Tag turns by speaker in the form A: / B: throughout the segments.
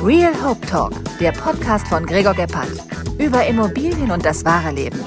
A: Real Hope Talk, der Podcast von Gregor Gebhardt. Über Immobilien und das wahre Leben.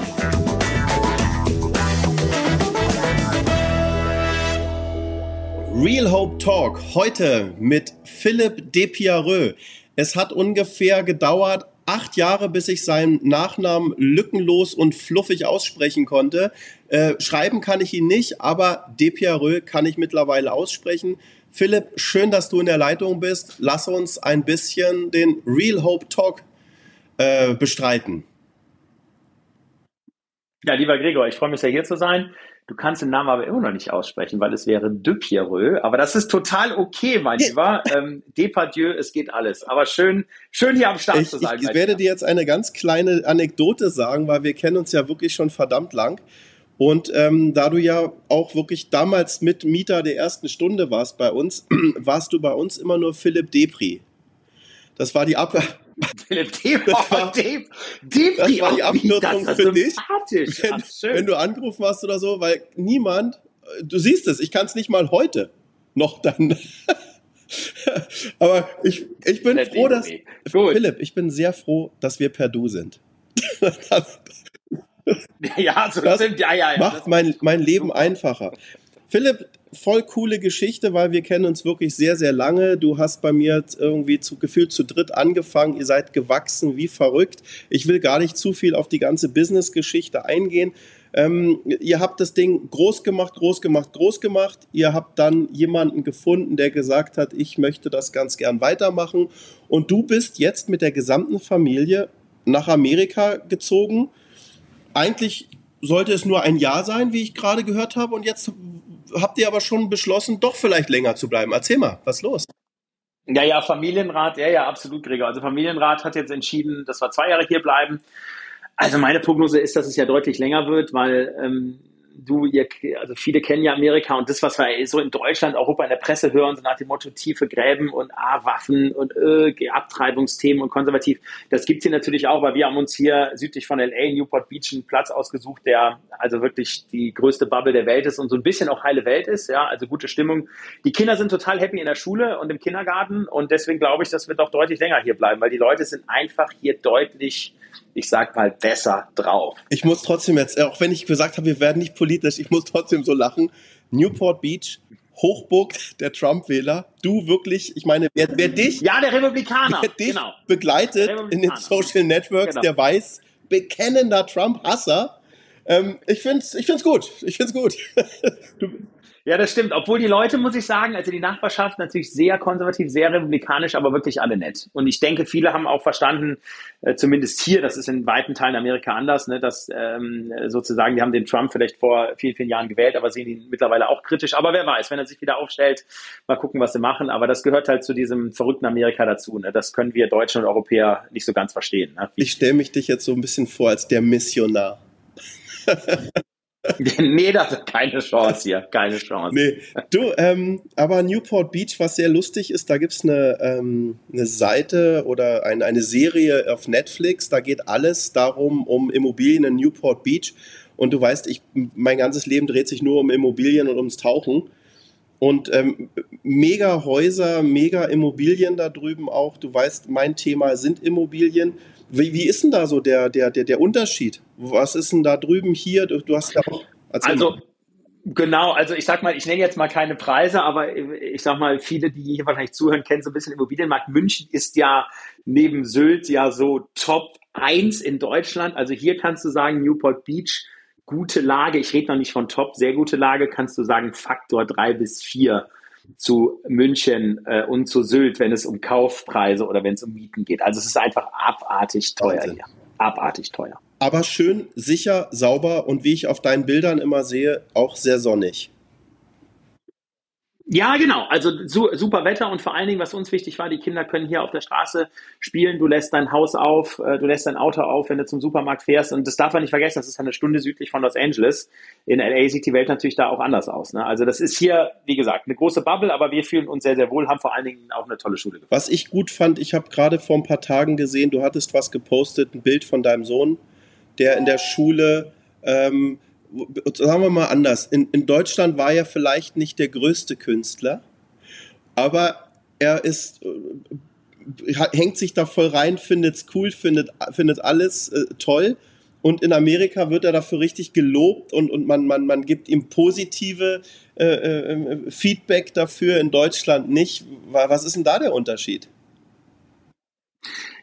B: Real Hope Talk heute mit Philipp Depierreux. Es hat ungefähr gedauert acht Jahre, bis ich seinen Nachnamen lückenlos und fluffig aussprechen konnte. Äh, schreiben kann ich ihn nicht, aber Depierreux kann ich mittlerweile aussprechen. Philipp, schön, dass du in der Leitung bist. Lass uns ein bisschen den Real Hope Talk äh, bestreiten.
C: Ja, lieber Gregor, ich freue mich sehr hier zu sein. Du kannst den Namen aber immer noch nicht aussprechen, weil es wäre de Pierreux. Aber das ist total okay, mein Lieber. Ähm, Depardieu, es geht alles. Aber schön, schön hier am Start
B: ich,
C: zu sein.
B: Ich, ich werde dir jetzt eine ganz kleine Anekdote sagen, weil wir kennen uns ja wirklich schon verdammt lang. Und ähm, da du ja auch wirklich damals mit Mieter der ersten Stunde warst bei uns, warst du bei uns immer nur Philipp Depri. Das war die Ab
C: Philipp Depri. Das war,
B: Dep das war die Abnutzung für dich. Wenn, wenn du angerufen hast oder so, weil niemand, du siehst es, ich kann es nicht mal heute noch dann. Aber ich, ich bin froh, dass. Philipp, ich bin sehr froh, dass wir per Du sind.
C: ja, so das stimmt, ja, ja, ja.
B: Macht mein, mein Leben einfacher. Philipp, voll coole Geschichte, weil wir kennen uns wirklich sehr, sehr lange. Du hast bei mir irgendwie zu, gefühlt zu dritt angefangen. Ihr seid gewachsen wie verrückt. Ich will gar nicht zu viel auf die ganze Business-Geschichte eingehen. Ähm, ihr habt das Ding groß gemacht, groß gemacht, groß gemacht. Ihr habt dann jemanden gefunden, der gesagt hat, ich möchte das ganz gern weitermachen. Und du bist jetzt mit der gesamten Familie nach Amerika gezogen. Eigentlich sollte es nur ein Jahr sein, wie ich gerade gehört habe. Und jetzt habt ihr aber schon beschlossen, doch vielleicht länger zu bleiben. Erzähl mal, was ist los?
C: Ja, ja, Familienrat, ja, ja, absolut, Gregor. Also Familienrat hat jetzt entschieden, dass wir zwei Jahre hier bleiben. Also meine Prognose ist, dass es ja deutlich länger wird, weil ähm, du, ihr, also viele kennen ja Amerika und das, was wir so in Deutschland, Europa in der Presse hören, so nach dem Motto tiefe Gräben und ah, Waffen und äh, Abtreibungsthemen und konservativ, das gibt's hier natürlich auch, weil wir haben uns hier südlich von LA, Newport Beach, einen Platz ausgesucht, der also wirklich die größte Bubble der Welt ist und so ein bisschen auch heile Welt ist, ja, also gute Stimmung. Die Kinder sind total happy in der Schule und im Kindergarten und deswegen glaube ich, das wird auch deutlich länger hier bleiben, weil die Leute sind einfach hier deutlich ich sag mal, besser drauf.
B: Ich muss trotzdem jetzt, auch wenn ich gesagt habe, wir werden nicht politisch, ich muss trotzdem so lachen. Newport Beach, Hochburg der Trump-Wähler. Du wirklich, ich meine, wer, wer dich,
C: ja, der Republikaner,
B: wer dich genau. begleitet in den Social Networks, genau. der weiß, bekennender Trump-Hasser. Ähm, ich find's, ich find's gut. Ich find's gut.
C: du, ja, das stimmt. Obwohl die Leute, muss ich sagen, also die Nachbarschaft natürlich sehr konservativ, sehr republikanisch, aber wirklich alle nett. Und ich denke, viele haben auch verstanden, äh, zumindest hier, das ist in weiten Teilen Amerika anders, ne, dass ähm, sozusagen, die haben den Trump vielleicht vor vielen, vielen Jahren gewählt, aber sehen ihn mittlerweile auch kritisch. Aber wer weiß, wenn er sich wieder aufstellt, mal gucken, was sie machen. Aber das gehört halt zu diesem verrückten Amerika dazu. Ne? Das können wir Deutschen und Europäer nicht so ganz verstehen. Ne?
B: Ich stelle mich dich jetzt so ein bisschen vor als der Missionar.
C: nee, das ist keine Chance hier, keine Chance.
B: Nee, du, ähm, aber Newport Beach, was sehr lustig ist, da gibt's eine, ähm, eine Seite oder ein, eine Serie auf Netflix, da geht alles darum, um Immobilien in Newport Beach. Und du weißt, ich, mein ganzes Leben dreht sich nur um Immobilien und ums Tauchen. Und ähm, mega Häuser, mega Immobilien da drüben auch. Du weißt, mein Thema sind Immobilien. Wie, wie ist denn da so der, der, der, der Unterschied? Was ist denn da drüben hier? Du, hast ja auch.
C: Also. Genau, also ich sag mal, ich nenne jetzt mal keine Preise, aber ich sag mal, viele, die hier wahrscheinlich zuhören, kennen so ein bisschen Immobilienmarkt. München ist ja neben Sylt ja so Top 1 in Deutschland. Also hier kannst du sagen, Newport Beach, gute Lage. Ich rede noch nicht von Top, sehr gute Lage, kannst du sagen, Faktor 3 bis 4 zu München äh, und zu Sylt, wenn es um Kaufpreise oder wenn es um Mieten geht. Also es ist einfach abartig teuer Wahnsinn. hier. Abartig teuer.
B: Aber schön, sicher, sauber und wie ich auf deinen Bildern immer sehe, auch sehr sonnig.
C: Ja, genau. Also super Wetter und vor allen Dingen, was uns wichtig war, die Kinder können hier auf der Straße spielen. Du lässt dein Haus auf, äh, du lässt dein Auto auf, wenn du zum Supermarkt fährst. Und das darf man nicht vergessen, das ist eine Stunde südlich von Los Angeles. In LA sieht die Welt natürlich da auch anders aus. Ne? Also das ist hier, wie gesagt, eine große Bubble, aber wir fühlen uns sehr, sehr wohl, haben vor allen Dingen auch eine tolle Schule
B: gefunden. Was ich gut fand, ich habe gerade vor ein paar Tagen gesehen, du hattest was gepostet, ein Bild von deinem Sohn, der in der Schule ähm, sagen wir mal anders, in, in Deutschland war er vielleicht nicht der größte Künstler, aber er ist äh, hängt sich da voll rein, findet es cool, findet, findet alles äh, toll. Und in Amerika wird er dafür richtig gelobt und, und man, man, man gibt ihm positive äh, äh, Feedback dafür, in Deutschland nicht. Was ist denn da der Unterschied?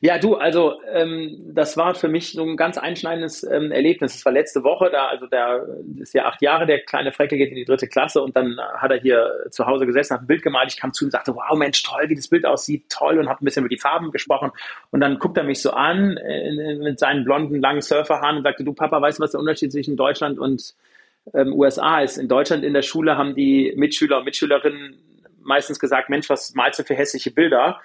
C: Ja, du, also ähm, das war für mich so ein ganz einschneidendes ähm, Erlebnis. Das war letzte Woche, da, also der ist ja acht Jahre, der kleine Freckel geht in die dritte Klasse und dann hat er hier zu Hause gesessen, hat ein Bild gemalt. Ich kam zu ihm und sagte, wow, Mensch, toll, wie das Bild aussieht, toll und habe ein bisschen über die Farben gesprochen. Und dann guckt er mich so an äh, mit seinen blonden, langen Surferhaaren und sagte, du Papa, weißt du, was der Unterschied zwischen Deutschland und ähm, USA ist? In Deutschland in der Schule haben die Mitschüler und Mitschülerinnen meistens gesagt, Mensch, was malst du für hässliche Bilder?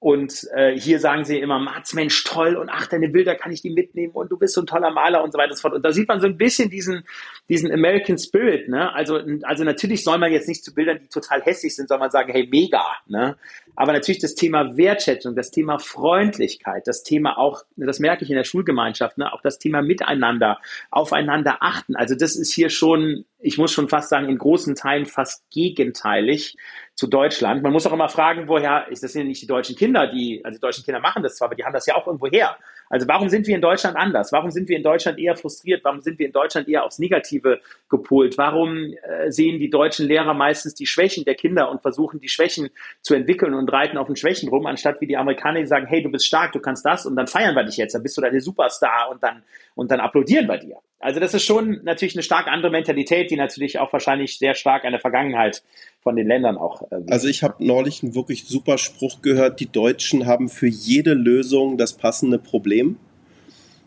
C: Und äh, hier sagen sie immer, Mats, Mensch, toll und ach, deine Bilder kann ich die mitnehmen und du bist so ein toller Maler und so weiter und so fort. Und da sieht man so ein bisschen diesen, diesen American Spirit. Ne? Also, also natürlich soll man jetzt nicht zu Bildern, die total hässlich sind, soll man sagen, hey, mega. Ne? Aber natürlich das Thema Wertschätzung, das Thema Freundlichkeit, das Thema auch, das merke ich in der Schulgemeinschaft, ne? auch das Thema Miteinander, aufeinander achten. Also das ist hier schon, ich muss schon fast sagen, in großen Teilen fast gegenteilig zu Deutschland. Man muss auch immer fragen, woher, ist das sind nicht die deutschen Kinder, die, also die deutschen Kinder machen das zwar, aber die haben das ja auch irgendwo her. Also warum sind wir in Deutschland anders? Warum sind wir in Deutschland eher frustriert? Warum sind wir in Deutschland eher aufs Negative gepolt? Warum äh, sehen die deutschen Lehrer meistens die Schwächen der Kinder und versuchen die Schwächen zu entwickeln und reiten auf den Schwächen rum, anstatt wie die Amerikaner, die sagen, hey, du bist stark, du kannst das und dann feiern wir dich jetzt, dann bist du deine Superstar und dann, und dann applaudieren wir dir. Also das ist schon natürlich eine stark andere Mentalität, die natürlich auch wahrscheinlich sehr stark an der Vergangenheit von den Ländern auch.
B: Ähm, also ich habe neulich einen wirklich super Spruch gehört, die Deutschen haben für jede Lösung das passende Problem.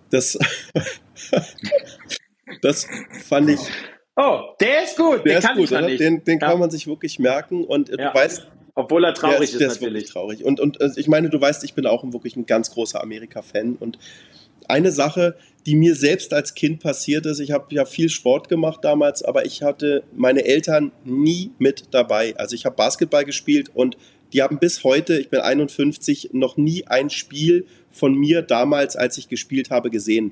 B: Das, das fand ich.
C: Oh, der ist gut,
B: der den kann gut, ich Den, den ja. kann man sich wirklich merken und ja. du weißt.
C: Obwohl er traurig ist,
B: der ist, der natürlich. Ist traurig. Und, und also ich meine, du weißt, ich bin auch wirklich ein ganz großer Amerika-Fan und eine Sache, die mir selbst als Kind passiert ist. Ich habe ja viel Sport gemacht damals, aber ich hatte meine Eltern nie mit dabei. Also ich habe Basketball gespielt und die haben bis heute, ich bin 51, noch nie ein Spiel von mir damals, als ich gespielt habe, gesehen.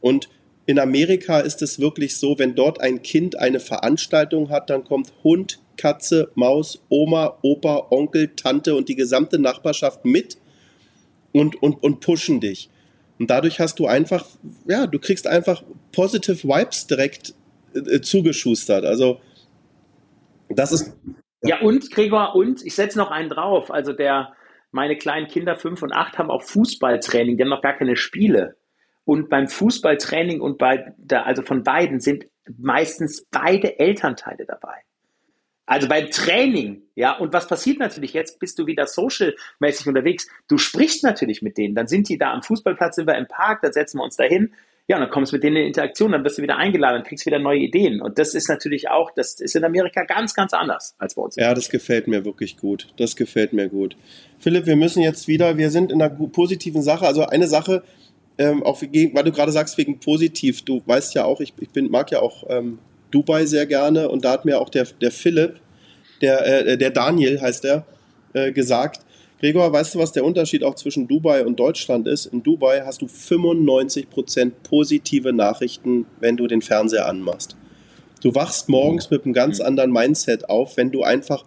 B: Und in Amerika ist es wirklich so, wenn dort ein Kind eine Veranstaltung hat, dann kommt Hund, Katze, Maus, Oma, Opa, Onkel, Tante und die gesamte Nachbarschaft mit und, und, und pushen dich. Und dadurch hast du einfach, ja, du kriegst einfach positive Vibes direkt äh, zugeschustert. Also, das ist.
C: Ja, und Gregor, und ich setze noch einen drauf. Also, der, meine kleinen Kinder fünf und acht haben auch Fußballtraining, die haben noch gar keine Spiele. Und beim Fußballtraining und bei der, also von beiden sind meistens beide Elternteile dabei. Also beim Training, ja, und was passiert natürlich jetzt? Bist du wieder social-mäßig unterwegs? Du sprichst natürlich mit denen. Dann sind die da am Fußballplatz, sind wir im Park, da setzen wir uns da hin. Ja, und dann kommst du mit denen in Interaktion, dann wirst du wieder eingeladen, dann kriegst du wieder neue Ideen. Und das ist natürlich auch, das ist in Amerika ganz, ganz anders als bei uns.
B: Ja, das gefällt mir wirklich gut. Das gefällt mir gut. Philipp, wir müssen jetzt wieder, wir sind in einer positiven Sache. Also eine Sache, ähm, auch weil du gerade sagst, wegen positiv, du weißt ja auch, ich, ich bin, mag ja auch ähm, Dubai sehr gerne und da hat mir auch der, der Philipp, der, äh, der Daniel heißt er, äh, gesagt, Gregor, weißt du, was der Unterschied auch zwischen Dubai und Deutschland ist? In Dubai hast du 95% positive Nachrichten, wenn du den Fernseher anmachst. Du wachst morgens mit einem ganz anderen Mindset auf, wenn du einfach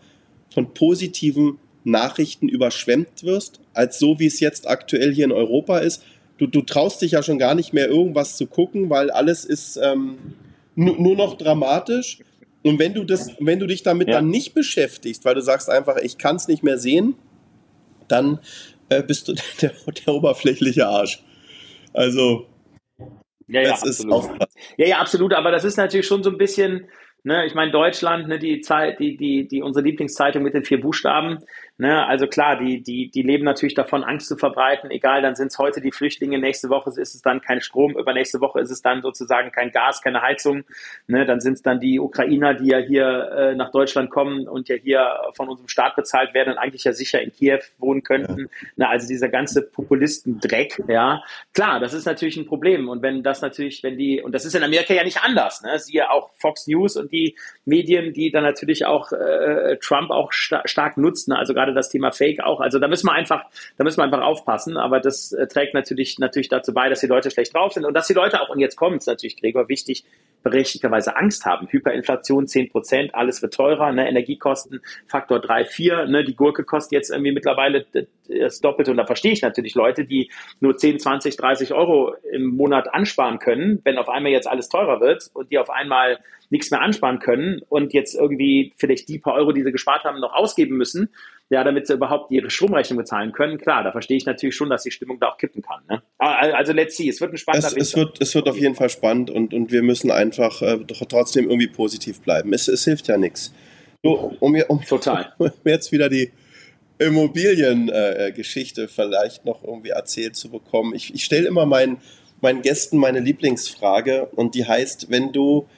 B: von positiven Nachrichten überschwemmt wirst, als so wie es jetzt aktuell hier in Europa ist. Du, du traust dich ja schon gar nicht mehr irgendwas zu gucken, weil alles ist ähm, nur noch dramatisch. Und wenn du das, wenn du dich damit ja. dann nicht beschäftigst, weil du sagst einfach, ich kann es nicht mehr sehen, dann äh, bist du der, der, oberflächliche Arsch. Also
C: ja, ja, das absolut. ist auch Ja, ja, absolut. Aber das ist natürlich schon so ein bisschen, ne, ich meine, Deutschland, ne, die Zeit, die, die, die unsere Lieblingszeitung mit den vier Buchstaben, Ne? Also klar, die, die, die leben natürlich davon, Angst zu verbreiten. Egal, dann sind es heute die Flüchtlinge, nächste Woche ist es dann kein Strom, übernächste Woche ist es dann sozusagen kein Gas, keine Heizung. Ne? Dann sind es dann die Ukrainer, die ja hier äh, nach Deutschland kommen und ja hier von unserem Staat bezahlt werden und eigentlich ja sicher in Kiew wohnen könnten. Ja. Ne? Also dieser ganze Populistendreck, ja. Klar, das ist natürlich ein Problem. Und wenn das natürlich, wenn die, und das ist in Amerika ja nicht anders, ne? Siehe auch Fox News und die Medien, die dann natürlich auch äh, Trump auch sta stark nutzen, also gerade das Thema Fake auch. Also da müssen wir einfach, da müssen wir einfach aufpassen. Aber das äh, trägt natürlich natürlich dazu bei, dass die Leute schlecht drauf sind und dass die Leute auch und jetzt kommt es natürlich, Gregor, wichtig, berechtigterweise Angst haben. Hyperinflation 10 Prozent, alles wird teurer, ne? Energiekosten Faktor 3, 4, ne? die Gurke kostet jetzt irgendwie mittlerweile das Doppelte und da verstehe ich natürlich Leute, die nur 10, 20, 30 Euro im Monat ansparen können, wenn auf einmal jetzt alles teurer wird und die auf einmal nichts mehr ansparen können und jetzt irgendwie vielleicht die paar Euro, die sie gespart haben, noch ausgeben müssen, ja, damit sie überhaupt ihre Stromrechnung bezahlen können. Klar, da verstehe ich natürlich schon, dass die Stimmung da auch kippen kann. Ne? Also let's see, es wird ein spannender
B: es, es wird, es wird auf jeden Fall spannend und, und wir müssen einfach äh, trotzdem irgendwie positiv bleiben. Es, es hilft ja nichts. So, um, um,
C: Total.
B: Um jetzt wieder die Immobiliengeschichte äh, vielleicht noch irgendwie erzählt zu bekommen. Ich, ich stelle immer meinen, meinen Gästen meine Lieblingsfrage und die heißt, wenn du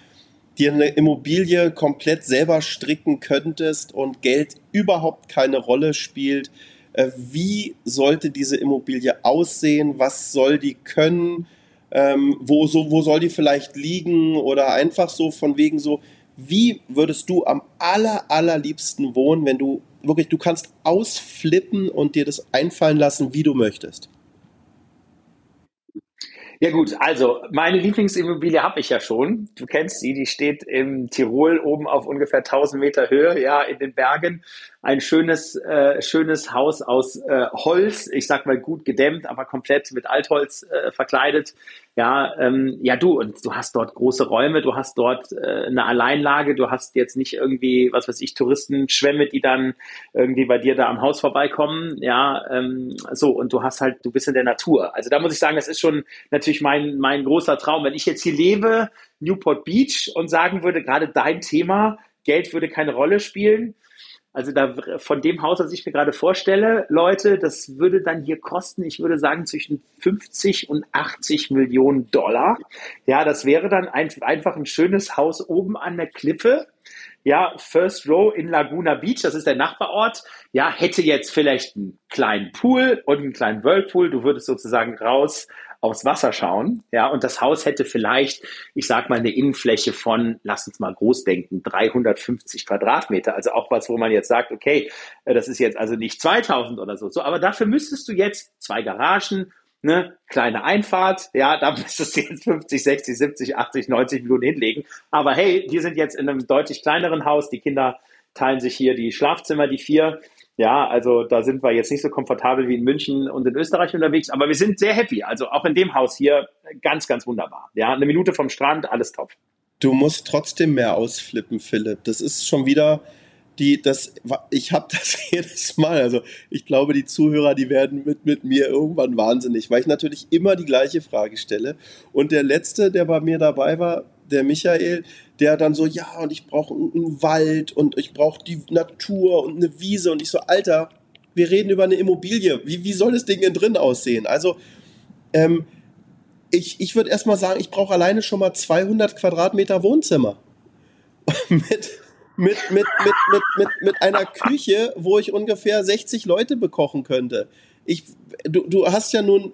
B: dir eine Immobilie komplett selber stricken könntest und Geld überhaupt keine Rolle spielt, äh, wie sollte diese Immobilie aussehen? Was soll die können? Ähm, wo, so, wo soll die vielleicht liegen? Oder einfach so von wegen so, wie würdest du am aller, allerliebsten wohnen, wenn du wirklich, du kannst ausflippen und dir das einfallen lassen, wie du möchtest?
C: Ja gut, also meine Lieblingsimmobilie habe ich ja schon. Du kennst sie, die steht im Tirol oben auf ungefähr 1000 Meter Höhe, ja, in den Bergen ein schönes, äh, schönes Haus aus äh, Holz, ich sag mal gut gedämmt, aber komplett mit Altholz äh, verkleidet. Ja, ähm, ja, du, und du hast dort große Räume, du hast dort äh, eine Alleinlage, du hast jetzt nicht irgendwie, was weiß ich, Touristenschwämme, die dann irgendwie bei dir da am Haus vorbeikommen. Ja, ähm, so, und du hast halt, du bist in der Natur. Also da muss ich sagen, das ist schon natürlich mein, mein großer Traum. Wenn ich jetzt hier lebe, Newport Beach, und sagen würde, gerade dein Thema, Geld würde keine Rolle spielen, also da von dem Haus, das ich mir gerade vorstelle, Leute, das würde dann hier kosten, ich würde sagen, zwischen 50 und 80 Millionen Dollar. Ja, das wäre dann ein, einfach ein schönes Haus oben an der Klippe. Ja, First Row in Laguna Beach, das ist der Nachbarort. Ja, hätte jetzt vielleicht einen kleinen Pool und einen kleinen Whirlpool. Du würdest sozusagen raus aufs Wasser schauen. Ja, und das Haus hätte vielleicht, ich sag mal, eine Innenfläche von, lass uns mal groß denken, 350 Quadratmeter. Also auch was, wo man jetzt sagt, okay, äh, das ist jetzt also nicht 2000 oder so. So, aber dafür müsstest du jetzt zwei Garagen, ne, kleine Einfahrt, ja, da müsstest du jetzt 50, 60, 70, 80, 90 Millionen hinlegen. Aber hey, wir sind jetzt in einem deutlich kleineren Haus. Die Kinder teilen sich hier die Schlafzimmer, die vier. Ja, also da sind wir jetzt nicht so komfortabel wie in München und in Österreich unterwegs, aber wir sind sehr happy. Also auch in dem Haus hier ganz, ganz wunderbar. Ja, eine Minute vom Strand, alles top.
B: Du musst trotzdem mehr ausflippen, Philipp. Das ist schon wieder die, das, ich habe das jedes Mal. Also ich glaube, die Zuhörer, die werden mit, mit mir irgendwann wahnsinnig, weil ich natürlich immer die gleiche Frage stelle. Und der letzte, der bei mir dabei war, der Michael, der dann so, ja, und ich brauche einen Wald und ich brauche die Natur und eine Wiese. Und ich so, Alter, wir reden über eine Immobilie. Wie, wie soll das Ding denn drin aussehen? Also, ähm, ich, ich würde erstmal sagen, ich brauche alleine schon mal 200 Quadratmeter Wohnzimmer. mit, mit, mit, mit, mit, mit, mit einer Küche, wo ich ungefähr 60 Leute bekochen könnte. Ich, du, du hast ja nun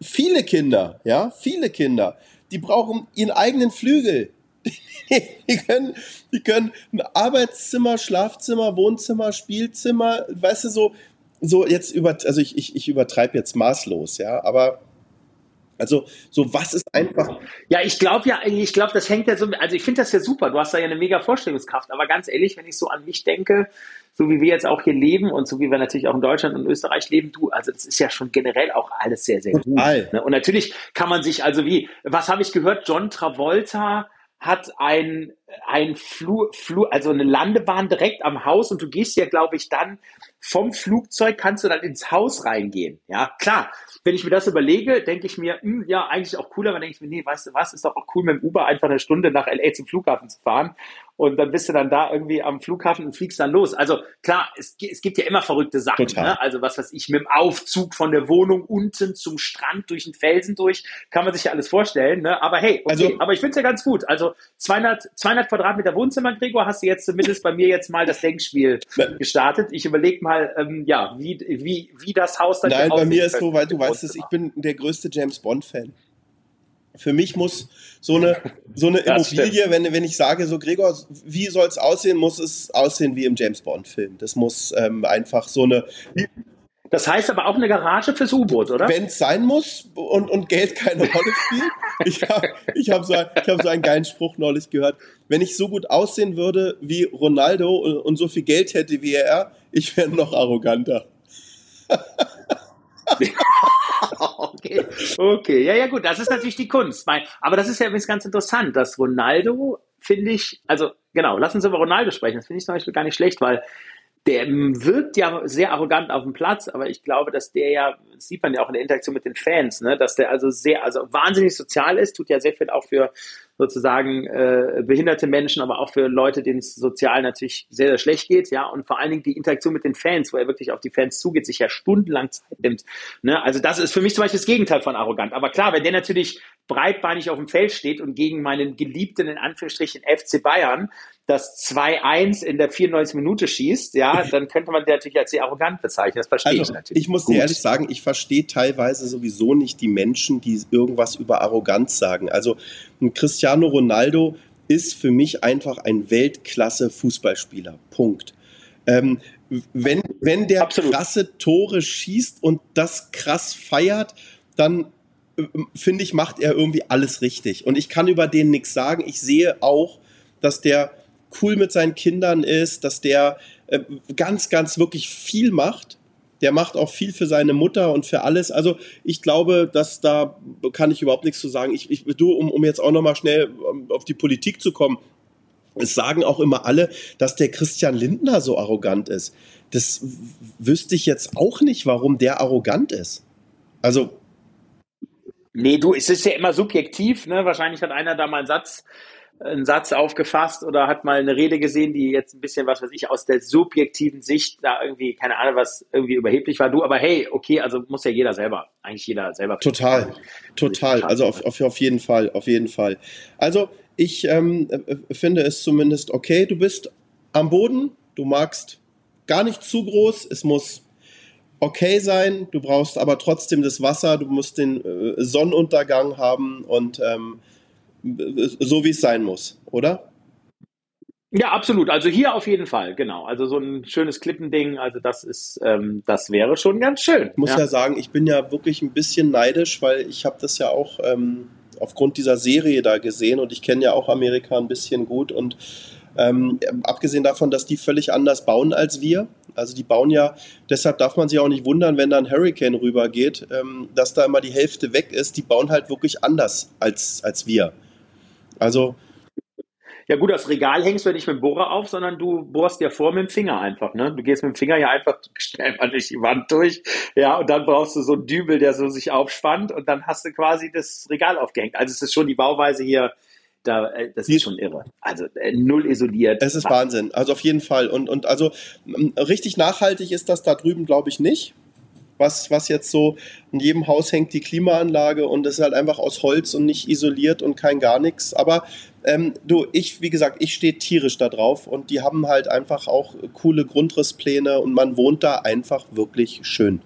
B: viele Kinder, ja, viele Kinder. Die brauchen ihren eigenen Flügel. die, können, die können ein Arbeitszimmer, Schlafzimmer, Wohnzimmer, Spielzimmer, weißt du, so, so jetzt über, also ich, ich, ich übertreibe jetzt maßlos, ja, aber also, so was ist einfach.
C: Ja, ich glaube ja, ich glaube, das hängt ja so, also ich finde das ja super. Du hast da ja eine mega Vorstellungskraft. Aber ganz ehrlich, wenn ich so an mich denke, so wie wir jetzt auch hier leben und so wie wir natürlich auch in Deutschland und Österreich leben, du, also das ist ja schon generell auch alles sehr, sehr gut. Ne? Und natürlich kann man sich, also wie, was habe ich gehört? John Travolta hat ein, ein Flur, Flur, also eine Landebahn direkt am Haus und du gehst ja, glaube ich, dann vom Flugzeug kannst du dann ins Haus reingehen. Ja, klar. Wenn ich mir das überlege, denke ich mir, mh, hm, ja, eigentlich auch cooler, aber denke ich mir, nee, weißt du was, ist doch auch cool, mit dem Uber einfach eine Stunde nach LA zum Flughafen zu fahren und dann bist du dann da irgendwie am Flughafen und fliegst dann los. Also klar, es, es gibt ja immer verrückte Sachen. Ne? Also was weiß ich, mit dem Aufzug von der Wohnung unten zum Strand durch den Felsen durch, kann man sich ja alles vorstellen. Ne? Aber hey, okay, also, aber ich finde es ja ganz gut. Also 200, 200 Quadratmeter Wohnzimmer, Gregor, hast du jetzt zumindest bei mir jetzt mal das Denkspiel gestartet. Ich überlege mal, ähm, ja, wie, wie, wie das Haus
B: dann Nein, bei mir ist so, weil du weißt es, ich bin der größte James Bond-Fan. Für mich muss so eine, so eine Immobilie, wenn, wenn ich sage, so Gregor, wie soll es aussehen, muss es aussehen wie im James Bond-Film. Das muss ähm, einfach so eine.
C: Das heißt aber auch eine Garage fürs U-Boot, oder?
B: Wenn es sein muss und, und Geld keine Rolle spielt. ich habe ich hab so, hab so einen geilen Spruch neulich gehört. Wenn ich so gut aussehen würde wie Ronaldo und, und so viel Geld hätte wie er, ich wäre noch arroganter.
C: okay. okay, ja, ja, gut, das ist natürlich die Kunst. Aber das ist ja ganz interessant, dass Ronaldo, finde ich, also genau, lassen Sie über Ronaldo sprechen, das finde ich zum Beispiel gar nicht schlecht, weil der wirkt ja sehr arrogant auf dem Platz, aber ich glaube, dass der ja, das sieht man ja auch in der Interaktion mit den Fans, ne, dass der also sehr, also wahnsinnig sozial ist, tut ja sehr viel auch für sozusagen äh, behinderte Menschen, aber auch für Leute, denen es sozial natürlich sehr, sehr schlecht geht, ja, und vor allen Dingen die Interaktion mit den Fans, wo er wirklich auf die Fans zugeht, sich ja stundenlang Zeit nimmt. Ne? Also das ist für mich zum Beispiel das Gegenteil von arrogant. Aber klar, wenn der natürlich breitbeinig auf dem Feld steht und gegen meinen geliebten, in Anführungsstrichen, FC Bayern das 2-1 in der 94 Minute schießt, ja, dann könnte man den natürlich als sehr arrogant bezeichnen. Das verstehe also, ich natürlich.
B: Ich muss dir ehrlich sagen, ich verstehe teilweise sowieso nicht die Menschen, die irgendwas über Arroganz sagen. Also ein Cristiano Ronaldo ist für mich einfach ein Weltklasse-Fußballspieler. Punkt. Ähm, wenn, wenn der Absolut. krasse Tore schießt und das krass feiert, dann äh, finde ich, macht er irgendwie alles richtig. Und ich kann über den nichts sagen. Ich sehe auch, dass der cool mit seinen Kindern ist, dass der äh, ganz, ganz wirklich viel macht. Der macht auch viel für seine Mutter und für alles. Also ich glaube, dass da kann ich überhaupt nichts zu sagen. Ich, ich du, um, um jetzt auch nochmal schnell ähm, auf die Politik zu kommen. Es sagen auch immer alle, dass der Christian Lindner so arrogant ist. Das wüsste ich jetzt auch nicht, warum der arrogant ist. Also.
C: Nee, du, es ist ja immer subjektiv, ne? Wahrscheinlich hat einer da mal einen Satz einen Satz aufgefasst oder hat mal eine Rede gesehen, die jetzt ein bisschen, was weiß ich, aus der subjektiven Sicht da irgendwie, keine Ahnung, was irgendwie überheblich war. Du, aber hey, okay, also muss ja jeder selber, eigentlich jeder selber.
B: Total, total. Also auf, auf, auf jeden Fall, auf jeden Fall. Also ich ähm, finde es zumindest okay. Du bist am Boden, du magst gar nicht zu groß, es muss okay sein, du brauchst aber trotzdem das Wasser, du musst den äh, Sonnenuntergang haben und ähm, so wie es sein muss, oder?
C: Ja, absolut. Also hier auf jeden Fall, genau. Also so ein schönes Klippending, also das ist, ähm, das wäre schon ganz schön.
B: Ich muss ja. ja. sagen, ich bin ja wirklich ein bisschen neidisch, weil ich habe das ja auch ähm, aufgrund dieser Serie da gesehen und ich kenne ja auch Amerika ein bisschen gut und ähm, abgesehen davon, dass die völlig anders bauen als wir. Also die bauen ja, deshalb darf man sich auch nicht wundern, wenn da ein Hurricane rübergeht, ähm, dass da immer die Hälfte weg ist. Die bauen halt wirklich anders als, als wir. Also.
C: Ja gut, das Regal hängst du ja nicht mit dem Bohrer auf, sondern du bohrst ja vor mit dem Finger einfach, ne? Du gehst mit dem Finger ja einfach schnell mal durch die Wand durch, ja, und dann brauchst du so einen Dübel, der so sich aufspannt und dann hast du quasi das Regal aufgehängt. Also es ist schon die Bauweise hier, da, äh, das ist schon irre. Also äh, null isoliert.
B: Es ist Wahnsinn. Also auf jeden Fall. Und, und also richtig nachhaltig ist das da drüben, glaube ich, nicht was, was jetzt so in jedem Haus hängt, die Klimaanlage und es ist halt einfach aus Holz und nicht isoliert und kein gar nichts. Aber ähm, du, ich, wie gesagt, ich stehe tierisch da drauf und die haben halt einfach auch coole Grundrisspläne und man wohnt da einfach wirklich schön.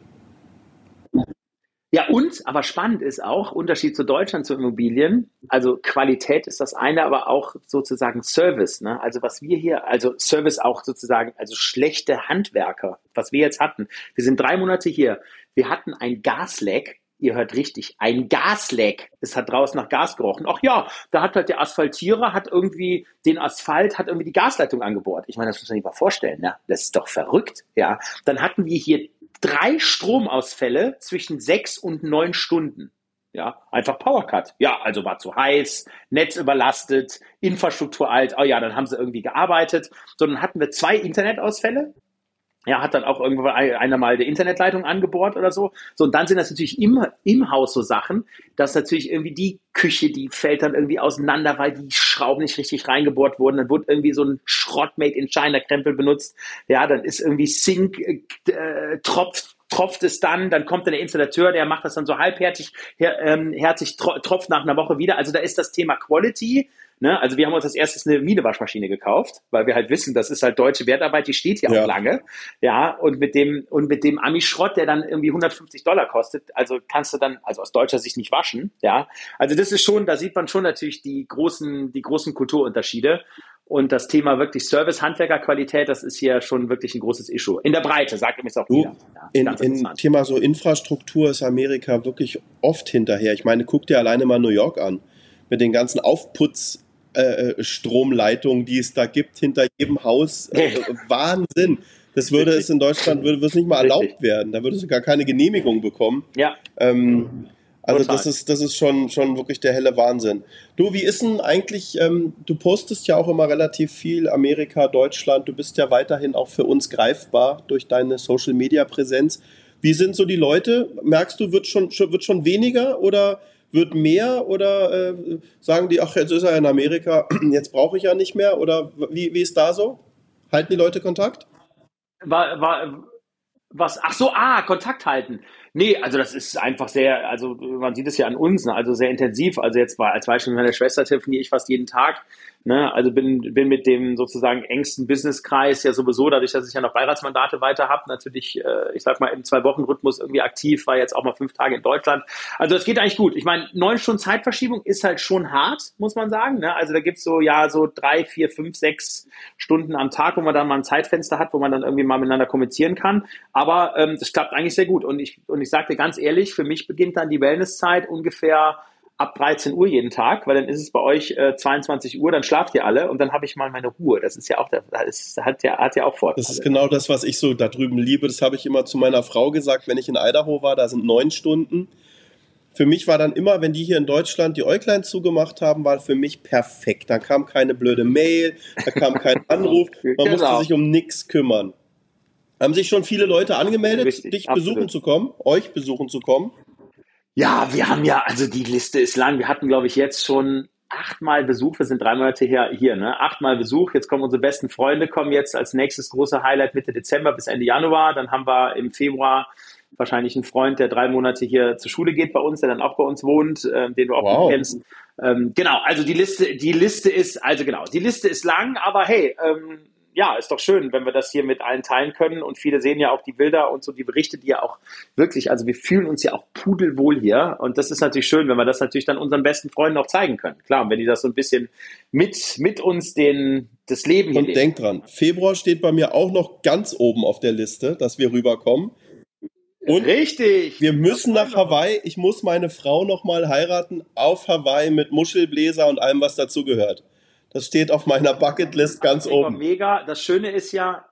C: Ja, und, aber spannend ist auch, Unterschied zu Deutschland zu Immobilien, also Qualität ist das eine, aber auch sozusagen Service, ne? Also was wir hier, also Service auch sozusagen, also schlechte Handwerker, was wir jetzt hatten. Wir sind drei Monate hier. Wir hatten ein Gasleck, ihr hört richtig, ein Gasleck. Es hat draußen nach Gas gerochen. Ach ja, da hat halt der Asphaltierer, hat irgendwie den Asphalt, hat irgendwie die Gasleitung angebohrt. Ich meine, das muss man sich mal vorstellen, ne? Das ist doch verrückt, ja. Dann hatten wir hier drei Stromausfälle zwischen sechs und neun Stunden. Ja, einfach Powercut. Ja, also war zu heiß, Netz überlastet, Infrastruktur alt. Oh ja, dann haben sie irgendwie gearbeitet. So, dann hatten wir zwei Internetausfälle ja, hat dann auch irgendwo einer mal die Internetleitung angebohrt oder so. So, und dann sind das natürlich im, im Haus so Sachen, dass natürlich irgendwie die Küche, die fällt dann irgendwie auseinander, weil die Schrauben nicht richtig reingebohrt wurden. Dann wurde irgendwie so ein Schrott-Made in China-Krempel benutzt. Ja, dann ist irgendwie Sink, äh, tropft tropft es dann, dann kommt dann der Installateur, der macht das dann so halbherzig, her, ähm, herzig tropft nach einer Woche wieder. Also da ist das Thema Quality Ne? Also wir haben uns als erstes eine Miele-Waschmaschine gekauft, weil wir halt wissen, das ist halt deutsche Wertarbeit, die steht hier ja. auch lange. Ja, und mit dem, und mit dem Ami-Schrott, der dann irgendwie 150 Dollar kostet, also kannst du dann, also aus deutscher Sicht nicht waschen. Ja, also das ist schon, da sieht man schon natürlich die großen, die großen Kulturunterschiede. Und das Thema wirklich Service, Handwerkerqualität, das ist hier schon wirklich ein großes Issue. In der Breite, sagt mir es auch
B: jeder. Ja, in, in Thema so Infrastruktur ist Amerika wirklich oft hinterher. Ich meine, guck dir alleine mal New York an. Mit den ganzen Aufputzstromleitungen, äh, die es da gibt, hinter jedem Haus. Äh, Wahnsinn. Das würde es in Deutschland, würde, würde es nicht mal erlaubt werden. Da würdest du gar keine Genehmigung bekommen.
C: Ja.
B: Ähm, also das ist, das ist schon, schon wirklich der helle Wahnsinn. Du, wie ist denn eigentlich, ähm, du postest ja auch immer relativ viel Amerika, Deutschland, du bist ja weiterhin auch für uns greifbar durch deine Social-Media-Präsenz. Wie sind so die Leute? Merkst du, wird schon, wird schon weniger oder wird mehr oder äh, sagen die, ach, jetzt ist er in Amerika, jetzt brauche ich ja nicht mehr oder wie, wie ist da so? Halten die Leute Kontakt?
C: War, war, was? Ach so, ah, Kontakt halten. Nee, also das ist einfach sehr, also man sieht es ja an uns, ne, also sehr intensiv. Also jetzt war als Beispiel mit meiner Schwester telefoniere ich fast jeden Tag. Ne? Also bin, bin mit dem sozusagen engsten Businesskreis ja sowieso, dadurch, dass ich ja noch Beiratsmandate weiter habe, natürlich, äh, ich sag mal, im Zwei-Wochen-Rhythmus irgendwie aktiv, war jetzt auch mal fünf Tage in Deutschland. Also das geht eigentlich gut. Ich meine, neun Stunden Zeitverschiebung ist halt schon hart, muss man sagen. Ne? Also da gibt's so, ja, so drei, vier, fünf, sechs Stunden am Tag, wo man dann mal ein Zeitfenster hat, wo man dann irgendwie mal miteinander kommunizieren kann. Aber ähm, das klappt eigentlich sehr gut. Und ich, und ich sage dir ganz ehrlich, für mich beginnt dann die Wellnesszeit ungefähr ab 13 Uhr jeden Tag, weil dann ist es bei euch äh, 22 Uhr, dann schlaft ihr alle und dann habe ich mal meine Ruhe. Das ist ja auch, das hat ja, hat ja auch Vorteile.
B: Das ist genau das, was ich so da drüben liebe. Das habe ich immer zu meiner Frau gesagt, wenn ich in Idaho war, da sind neun Stunden. Für mich war dann immer, wenn die hier in Deutschland die Äuglein zugemacht haben, war für mich perfekt. Da kam keine blöde Mail, da kam kein Anruf, man genau. musste sich um nichts kümmern. Haben sich schon viele Leute angemeldet, Richtig, dich absolut. besuchen zu kommen, euch besuchen zu kommen?
C: Ja, wir haben ja, also die Liste ist lang. Wir hatten, glaube ich, jetzt schon achtmal Besuch. Wir sind drei Monate her, hier, ne? Achtmal Besuch. Jetzt kommen unsere besten Freunde, kommen jetzt als nächstes große Highlight Mitte Dezember bis Ende Januar. Dann haben wir im Februar wahrscheinlich einen Freund, der drei Monate hier zur Schule geht bei uns, der dann auch bei uns wohnt, äh, den du auch wow. kennst. Ähm, genau, also die Liste, die Liste ist, also genau, die Liste ist lang, aber hey, ähm, ja, ist doch schön, wenn wir das hier mit allen teilen können. Und viele sehen ja auch die Bilder und so die Berichte, die ja auch wirklich, also wir fühlen uns ja auch pudelwohl hier. Und das ist natürlich schön, wenn wir das natürlich dann unseren besten Freunden auch zeigen können. Klar, und wenn die das so ein bisschen mit, mit uns den, das Leben
B: hier Und denk dran, Februar steht bei mir auch noch ganz oben auf der Liste, dass wir rüberkommen.
C: Und Richtig.
B: Wir müssen nach Hawaii. Ich muss meine Frau nochmal heiraten auf Hawaii mit Muschelbläser und allem, was dazu gehört. Das steht auf meiner Bucketlist ganz oben.
C: Mega. Das Schöne ist ja,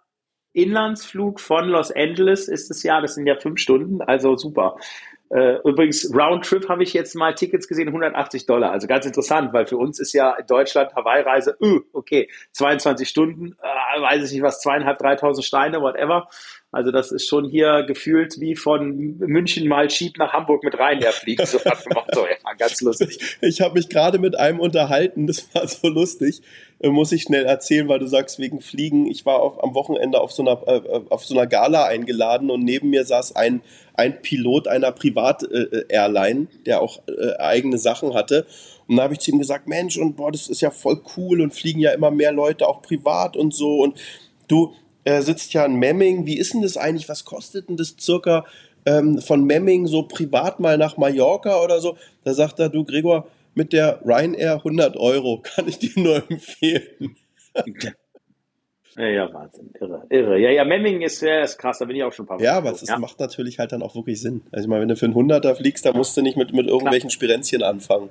C: Inlandsflug von Los Angeles ist es ja, das sind ja fünf Stunden, also super. Äh, übrigens, Roundtrip habe ich jetzt mal Tickets gesehen, 180 Dollar. Also ganz interessant, weil für uns ist ja Deutschland Hawaii-Reise, uh, okay, 22 Stunden, äh, weiß ich nicht was, zweieinhalb, dreitausend Steine, whatever. Also das ist schon hier gefühlt wie von München mal Schieb nach Hamburg mit rein der fliegt. So, so ja, ganz lustig.
B: Ich habe mich gerade mit einem unterhalten, das war so lustig. Äh, muss ich schnell erzählen, weil du sagst wegen Fliegen. Ich war auf, am Wochenende auf so, einer, äh, auf so einer Gala eingeladen und neben mir saß ein, ein Pilot einer Privat-Airline, äh, der auch äh, eigene Sachen hatte. Und da habe ich zu ihm gesagt, Mensch, und boah, das ist ja voll cool und fliegen ja immer mehr Leute auch privat und so. Und du, er sitzt ja in Memming. Wie ist denn das eigentlich? Was kostet denn das circa ähm, von Memming so privat mal nach Mallorca oder so? Da sagt er, du Gregor, mit der Ryanair 100 Euro kann ich dir nur empfehlen.
C: Ja, ja, Wahnsinn, irre, irre. Ja, ja, Memming ist, ja, ist krass, da bin ich auch schon ein paar
B: Mal. Ja, aber es ja. macht natürlich halt dann auch wirklich Sinn. Also ich meine, wenn du für einen 100er fliegst, da musst du nicht mit, mit irgendwelchen Klar. Spirenzchen anfangen.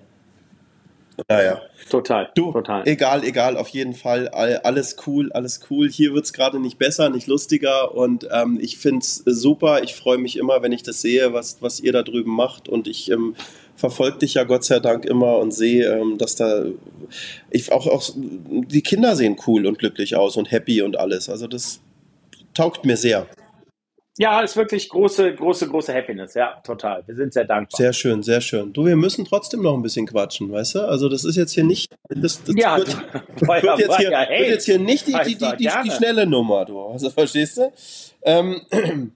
B: Naja.
C: Total.
B: Du,
C: total.
B: egal, egal, auf jeden Fall. Alles cool, alles cool. Hier wird es gerade nicht besser, nicht lustiger und ähm, ich finde es super. Ich freue mich immer, wenn ich das sehe, was, was ihr da drüben macht und ich ähm, verfolge dich ja Gott sei Dank immer und sehe, ähm, dass da ich auch, auch die Kinder sehen cool und glücklich aus und happy und alles. Also das taugt mir sehr.
C: Ja, ist wirklich große, große, große Happiness. Ja, total. Wir sind sehr dankbar.
B: Sehr schön, sehr schön. Du, wir müssen trotzdem noch ein bisschen quatschen, weißt du? Also das ist jetzt hier nicht, das, das
C: ja,
B: wird, wird, jetzt hier, ja, hey, wird, jetzt hier, nicht die, die, die, die, die schnelle Nummer, du. Also verstehst du? Ähm,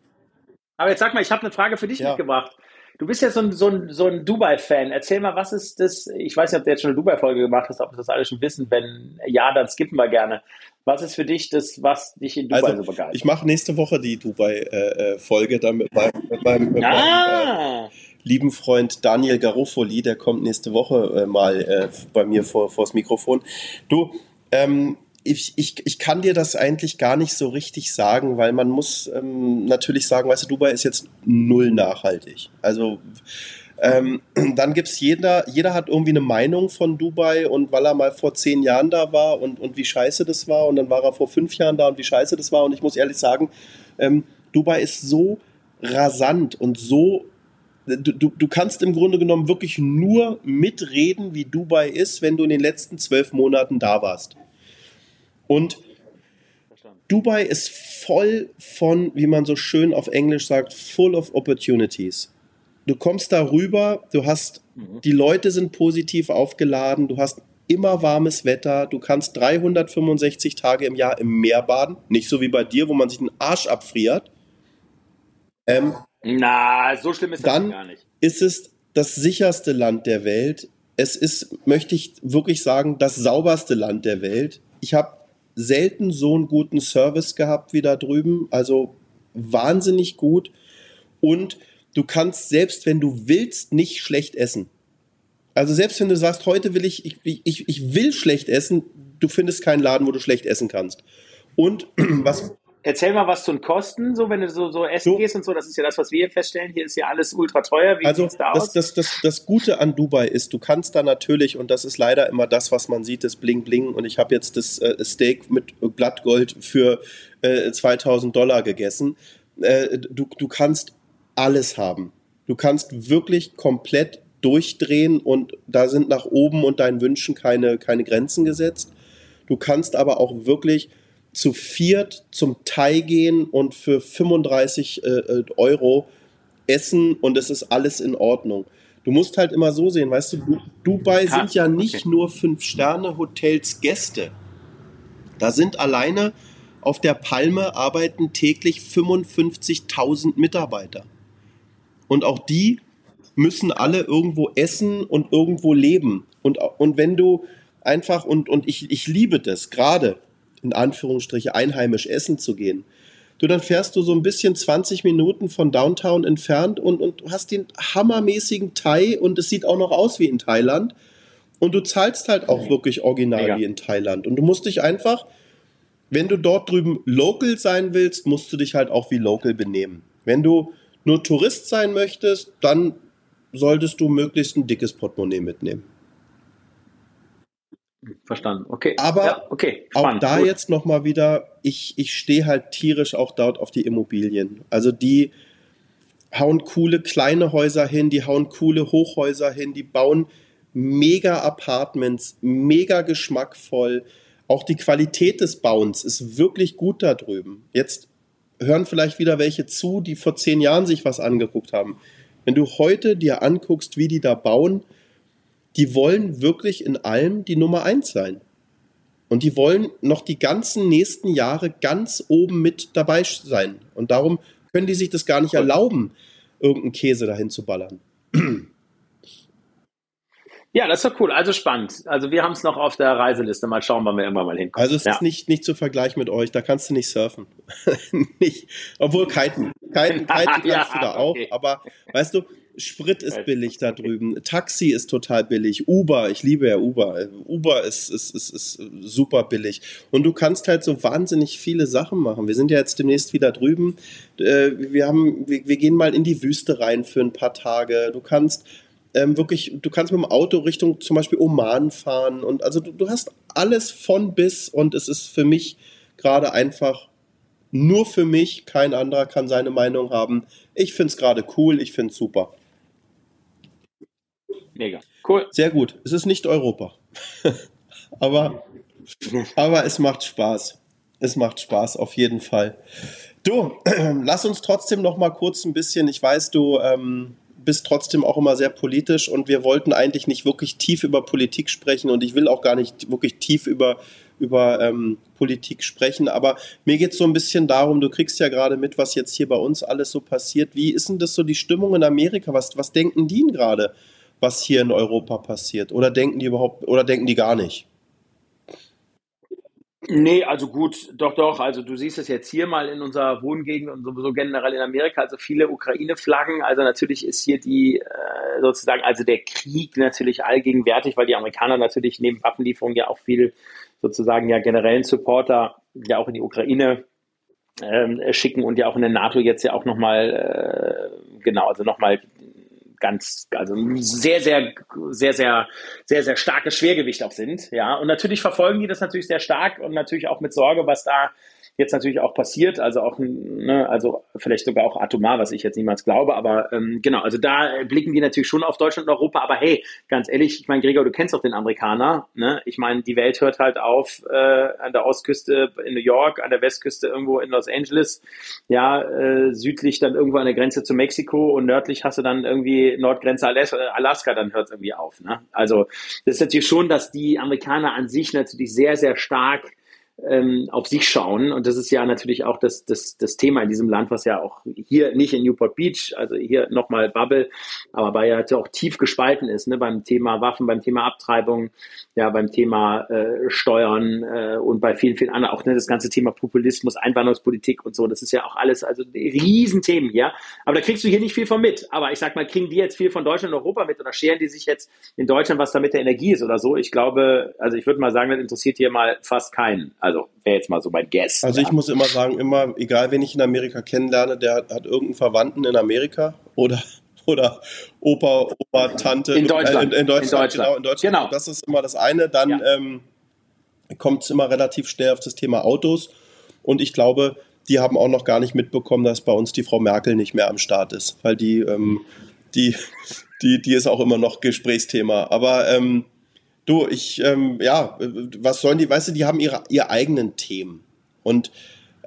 C: Aber jetzt sag mal, ich habe eine Frage für dich mitgebracht. Du bist ja so ein, so ein, so ein Dubai-Fan. Erzähl mal, was ist das? Ich weiß nicht, ob du jetzt schon eine Dubai-Folge gemacht hast, ob wir das alle schon wissen. Wenn ja, dann skippen wir gerne. Was ist für dich das, was dich in Dubai also, so begeistert?
B: Ich mache nächste Woche die Dubai-Folge dann mit meinem, mit meinem, mit ah. meinem äh, lieben Freund Daniel Garofoli. Der kommt nächste Woche äh, mal äh, bei mir vor vors Mikrofon. Du, ähm, ich, ich, ich kann dir das eigentlich gar nicht so richtig sagen, weil man muss ähm, natürlich sagen, weißt du, Dubai ist jetzt null nachhaltig. Also ähm, dann gibt es jeder, jeder hat irgendwie eine Meinung von Dubai und weil er mal vor zehn Jahren da war und, und wie scheiße das war und dann war er vor fünf Jahren da und wie scheiße das war. Und ich muss ehrlich sagen, ähm, Dubai ist so rasant und so Du, du, du, kannst im Grunde genommen wirklich nur mitreden, wie Dubai ist, wenn du in den letzten zwölf Monaten da warst. Und Dubai ist voll von, wie man so schön auf Englisch sagt, full of opportunities du kommst da rüber, du hast, mhm. die Leute sind positiv aufgeladen, du hast immer warmes Wetter, du kannst 365 Tage im Jahr im Meer baden, nicht so wie bei dir, wo man sich den Arsch abfriert.
C: Ähm, Na, so schlimm ist das
B: dann
C: gar nicht.
B: Ist es das sicherste Land der Welt? Es ist, möchte ich wirklich sagen, das sauberste Land der Welt. Ich habe selten so einen guten Service gehabt wie da drüben, also wahnsinnig gut und du kannst selbst, wenn du willst, nicht schlecht essen. Also selbst wenn du sagst, heute will ich, ich, ich, ich will schlecht essen, du findest keinen Laden, wo du schlecht essen kannst. Und was.
C: Erzähl mal, was zu den Kosten, so wenn du so, so essen so, gehst und so, das ist ja das, was wir hier feststellen. Hier ist ja alles ultra teuer.
B: Wie also da das, das, das, das Gute an Dubai ist, du kannst da natürlich, und das ist leider immer das, was man sieht, das Bling Bling, und ich habe jetzt das äh, Steak mit Blattgold für äh, 2000 Dollar gegessen. Äh, du, du kannst alles haben. Du kannst wirklich komplett durchdrehen und da sind nach oben und deinen Wünschen keine, keine Grenzen gesetzt. Du kannst aber auch wirklich zu viert zum Thai gehen und für 35 äh, äh, Euro essen und es ist alles in Ordnung. Du musst halt immer so sehen, weißt du, Dubai sind ja nicht okay. nur Fünf-Sterne-Hotels Gäste. Da sind alleine auf der Palme arbeiten täglich 55.000 Mitarbeiter. Und auch die müssen alle irgendwo essen und irgendwo leben. Und, und wenn du einfach, und, und ich, ich liebe das, gerade in Anführungsstriche einheimisch essen zu gehen, du dann fährst du so ein bisschen 20 Minuten von Downtown entfernt und, und hast den hammermäßigen Thai und es sieht auch noch aus wie in Thailand. Und du zahlst halt auch wirklich original ja. wie in Thailand. Und du musst dich einfach, wenn du dort drüben local sein willst, musst du dich halt auch wie local benehmen. Wenn du nur Tourist sein möchtest, dann solltest du möglichst ein dickes Portemonnaie mitnehmen.
C: Verstanden. Okay.
B: Aber ja, okay. auch da Gut. jetzt nochmal wieder, ich, ich stehe halt tierisch auch dort auf die Immobilien. Also die hauen coole kleine Häuser hin, die hauen coole Hochhäuser hin, die bauen mega Apartments, mega geschmackvoll. Auch die Qualität des Bauens ist wirklich gut da drüben. Jetzt hören vielleicht wieder welche zu, die vor zehn Jahren sich was angeguckt haben. Wenn du heute dir anguckst, wie die da bauen, die wollen wirklich in allem die Nummer eins sein. Und die wollen noch die ganzen nächsten Jahre ganz oben mit dabei sein. Und darum können die sich das gar nicht erlauben, irgendeinen Käse dahin zu ballern.
C: Ja, das ist doch cool. Also spannend. Also wir haben es noch auf der Reiseliste. Mal schauen, wann wir irgendwann mal hinkommen.
B: Also es ja. ist nicht, nicht zu vergleichen mit euch. Da kannst du nicht surfen. nicht, obwohl kiten. Kiten, kiten kannst ja, du da auch. Okay. Aber weißt du, Sprit ist billig da drüben. Taxi ist total billig. Uber, ich liebe ja Uber. Uber ist, ist, ist, ist super billig. Und du kannst halt so wahnsinnig viele Sachen machen. Wir sind ja jetzt demnächst wieder drüben. Äh, wir, haben, wir, wir gehen mal in die Wüste rein für ein paar Tage. Du kannst ähm, wirklich, du kannst mit dem Auto Richtung zum Beispiel Oman fahren und also du, du hast alles von bis und es ist für mich gerade einfach nur für mich, kein anderer kann seine Meinung haben. Ich finde es gerade cool, ich finde es super.
C: Mega. Cool.
B: Sehr gut. Es ist nicht Europa. aber, aber es macht Spaß. Es macht Spaß, auf jeden Fall. Du, lass uns trotzdem noch mal kurz ein bisschen, ich weiß, du ähm, bist trotzdem auch immer sehr politisch und wir wollten eigentlich nicht wirklich tief über Politik sprechen und ich will auch gar nicht wirklich tief über, über ähm, Politik sprechen, aber mir geht es so ein bisschen darum, du kriegst ja gerade mit, was jetzt hier bei uns alles so passiert. Wie ist denn das so die Stimmung in Amerika? Was, was denken die gerade, was hier in Europa passiert? Oder denken die überhaupt, oder denken die gar nicht?
C: Nee, also gut, doch, doch. Also du siehst es jetzt hier mal in unserer Wohngegend und sowieso generell in Amerika, also viele Ukraine-Flaggen. Also natürlich ist hier die äh, sozusagen, also der Krieg natürlich allgegenwärtig, weil die Amerikaner natürlich neben Waffenlieferungen ja auch viel sozusagen ja generellen Supporter ja auch in die Ukraine ähm, schicken und ja auch in der NATO jetzt ja auch nochmal, äh, genau, also nochmal ganz, also sehr, sehr, sehr, sehr, sehr, sehr starkes Schwergewicht auch sind. Ja, und natürlich verfolgen die das natürlich sehr stark und natürlich auch mit Sorge, was da jetzt natürlich auch passiert, also auch, ne, also vielleicht sogar auch atomar, was ich jetzt niemals glaube, aber ähm, genau, also da blicken die natürlich schon auf Deutschland und Europa, aber hey, ganz ehrlich, ich meine, Gregor, du kennst doch den Amerikaner, ne? Ich meine, die Welt hört halt auf äh, an der Ostküste in New York, an der Westküste irgendwo in Los Angeles, ja, äh, südlich dann irgendwo an der Grenze zu Mexiko und nördlich hast du dann irgendwie Nordgrenze Alaska, dann hört es irgendwie auf. Ne? Also das ist natürlich schon, dass die Amerikaner an sich natürlich sehr, sehr stark ähm, auf sich schauen. Und das ist ja natürlich auch das, das, das Thema in diesem Land, was ja auch hier nicht in Newport Beach, also hier nochmal Bubble, aber bei ja auch tief gespalten ist, ne, beim Thema Waffen, beim Thema Abtreibung, ja, beim Thema äh, Steuern äh, und bei vielen, vielen anderen, auch ne, das ganze Thema Populismus, Einwanderungspolitik und so, das ist ja auch alles, also Riesenthemen hier. Aber da kriegst du hier nicht viel von mit. Aber ich sag mal, kriegen die jetzt viel von Deutschland und Europa mit oder scheren die sich jetzt in Deutschland, was da mit der Energie ist oder so? Ich glaube, also ich würde mal sagen, das interessiert hier mal fast keinen. Also wäre jetzt mal so mein Guess.
B: Also ja. ich muss immer sagen, immer, egal wen ich in Amerika kennenlerne, der hat, hat irgendeinen Verwandten in Amerika oder oder Opa, Opa, Tante.
C: In Deutschland.
B: Äh, in, in, Deutschland, in, Deutschland, genau. In Deutschland. Genau. Das ist immer das eine. Dann ja. ähm, kommt es immer relativ schnell auf das Thema Autos. Und ich glaube, die haben auch noch gar nicht mitbekommen, dass bei uns die Frau Merkel nicht mehr am Start ist. Weil die, ähm, die, die, die ist auch immer noch Gesprächsthema. Aber ähm, Du, ich, ähm, ja, was sollen die, weißt du, die haben ihre, ihre eigenen Themen. Und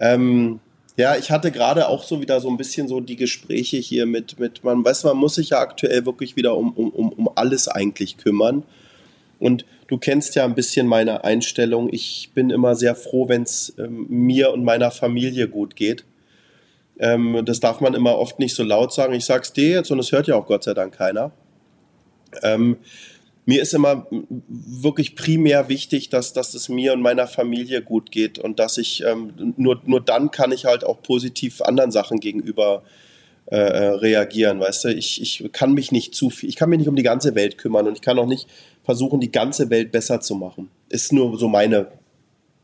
B: ähm, ja, ich hatte gerade auch so wieder so ein bisschen so die Gespräche hier mit, mit man weiß, man muss sich ja aktuell wirklich wieder um, um, um alles eigentlich kümmern. Und du kennst ja ein bisschen meine Einstellung. Ich bin immer sehr froh, wenn es ähm, mir und meiner Familie gut geht. Ähm, das darf man immer oft nicht so laut sagen. Ich sag's dir jetzt und es hört ja auch Gott sei Dank keiner. Ähm, mir ist immer wirklich primär wichtig, dass, dass es mir und meiner Familie gut geht und dass ich ähm, nur, nur dann kann ich halt auch positiv anderen Sachen gegenüber äh, äh, reagieren, weißt du? Ich, ich kann mich nicht zu viel, ich kann mich nicht um die ganze Welt kümmern und ich kann auch nicht versuchen, die ganze Welt besser zu machen. Ist nur so meine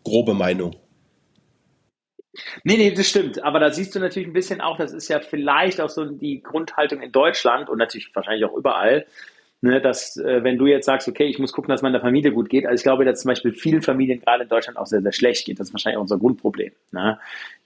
B: grobe Meinung.
C: Nee, nee, das stimmt. Aber da siehst du natürlich ein bisschen auch, das ist ja vielleicht auch so die Grundhaltung in Deutschland und natürlich wahrscheinlich auch überall, Ne, dass äh, wenn du jetzt sagst, okay, ich muss gucken, dass meiner Familie gut geht, also ich glaube, dass zum Beispiel vielen Familien gerade in Deutschland auch sehr, sehr schlecht geht. Das ist wahrscheinlich auch unser Grundproblem. Ne?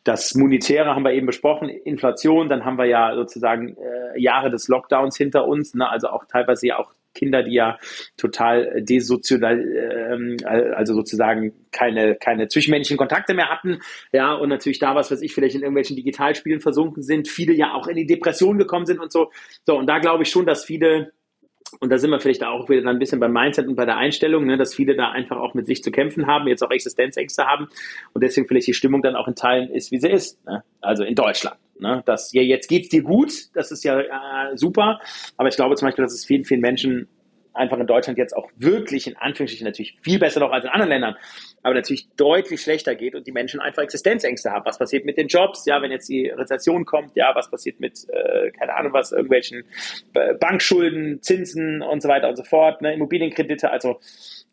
C: Das Monetäre haben wir eben besprochen, Inflation, dann haben wir ja sozusagen äh, Jahre des Lockdowns hinter uns, ne? also auch teilweise ja auch Kinder, die ja total desozial, äh, also sozusagen keine, keine zwischenmenschlichen Kontakte mehr hatten, ja, und natürlich da was, was ich vielleicht in irgendwelchen Digitalspielen versunken sind, viele ja auch in die Depression gekommen sind und so. So, und da glaube ich schon, dass viele und da sind wir vielleicht auch wieder ein bisschen beim Mindset und bei der Einstellung, ne, dass viele da einfach auch mit sich zu kämpfen haben, jetzt auch Existenzängste haben und deswegen vielleicht die Stimmung dann auch in Teilen ist, wie sie ist. Ne? Also in Deutschland. Ne? Dass ja, jetzt geht's dir gut, das ist ja äh, super, aber ich glaube zum Beispiel, dass es vielen, vielen Menschen einfach in Deutschland jetzt auch wirklich in Anführungsstrichen natürlich viel besser noch als in anderen Ländern, aber natürlich deutlich schlechter geht und die Menschen einfach Existenzängste haben. Was passiert mit den Jobs? Ja, wenn jetzt die Rezession kommt, ja, was passiert mit, äh, keine Ahnung was, irgendwelchen äh, Bankschulden, Zinsen und so weiter und so fort, ne, Immobilienkredite, also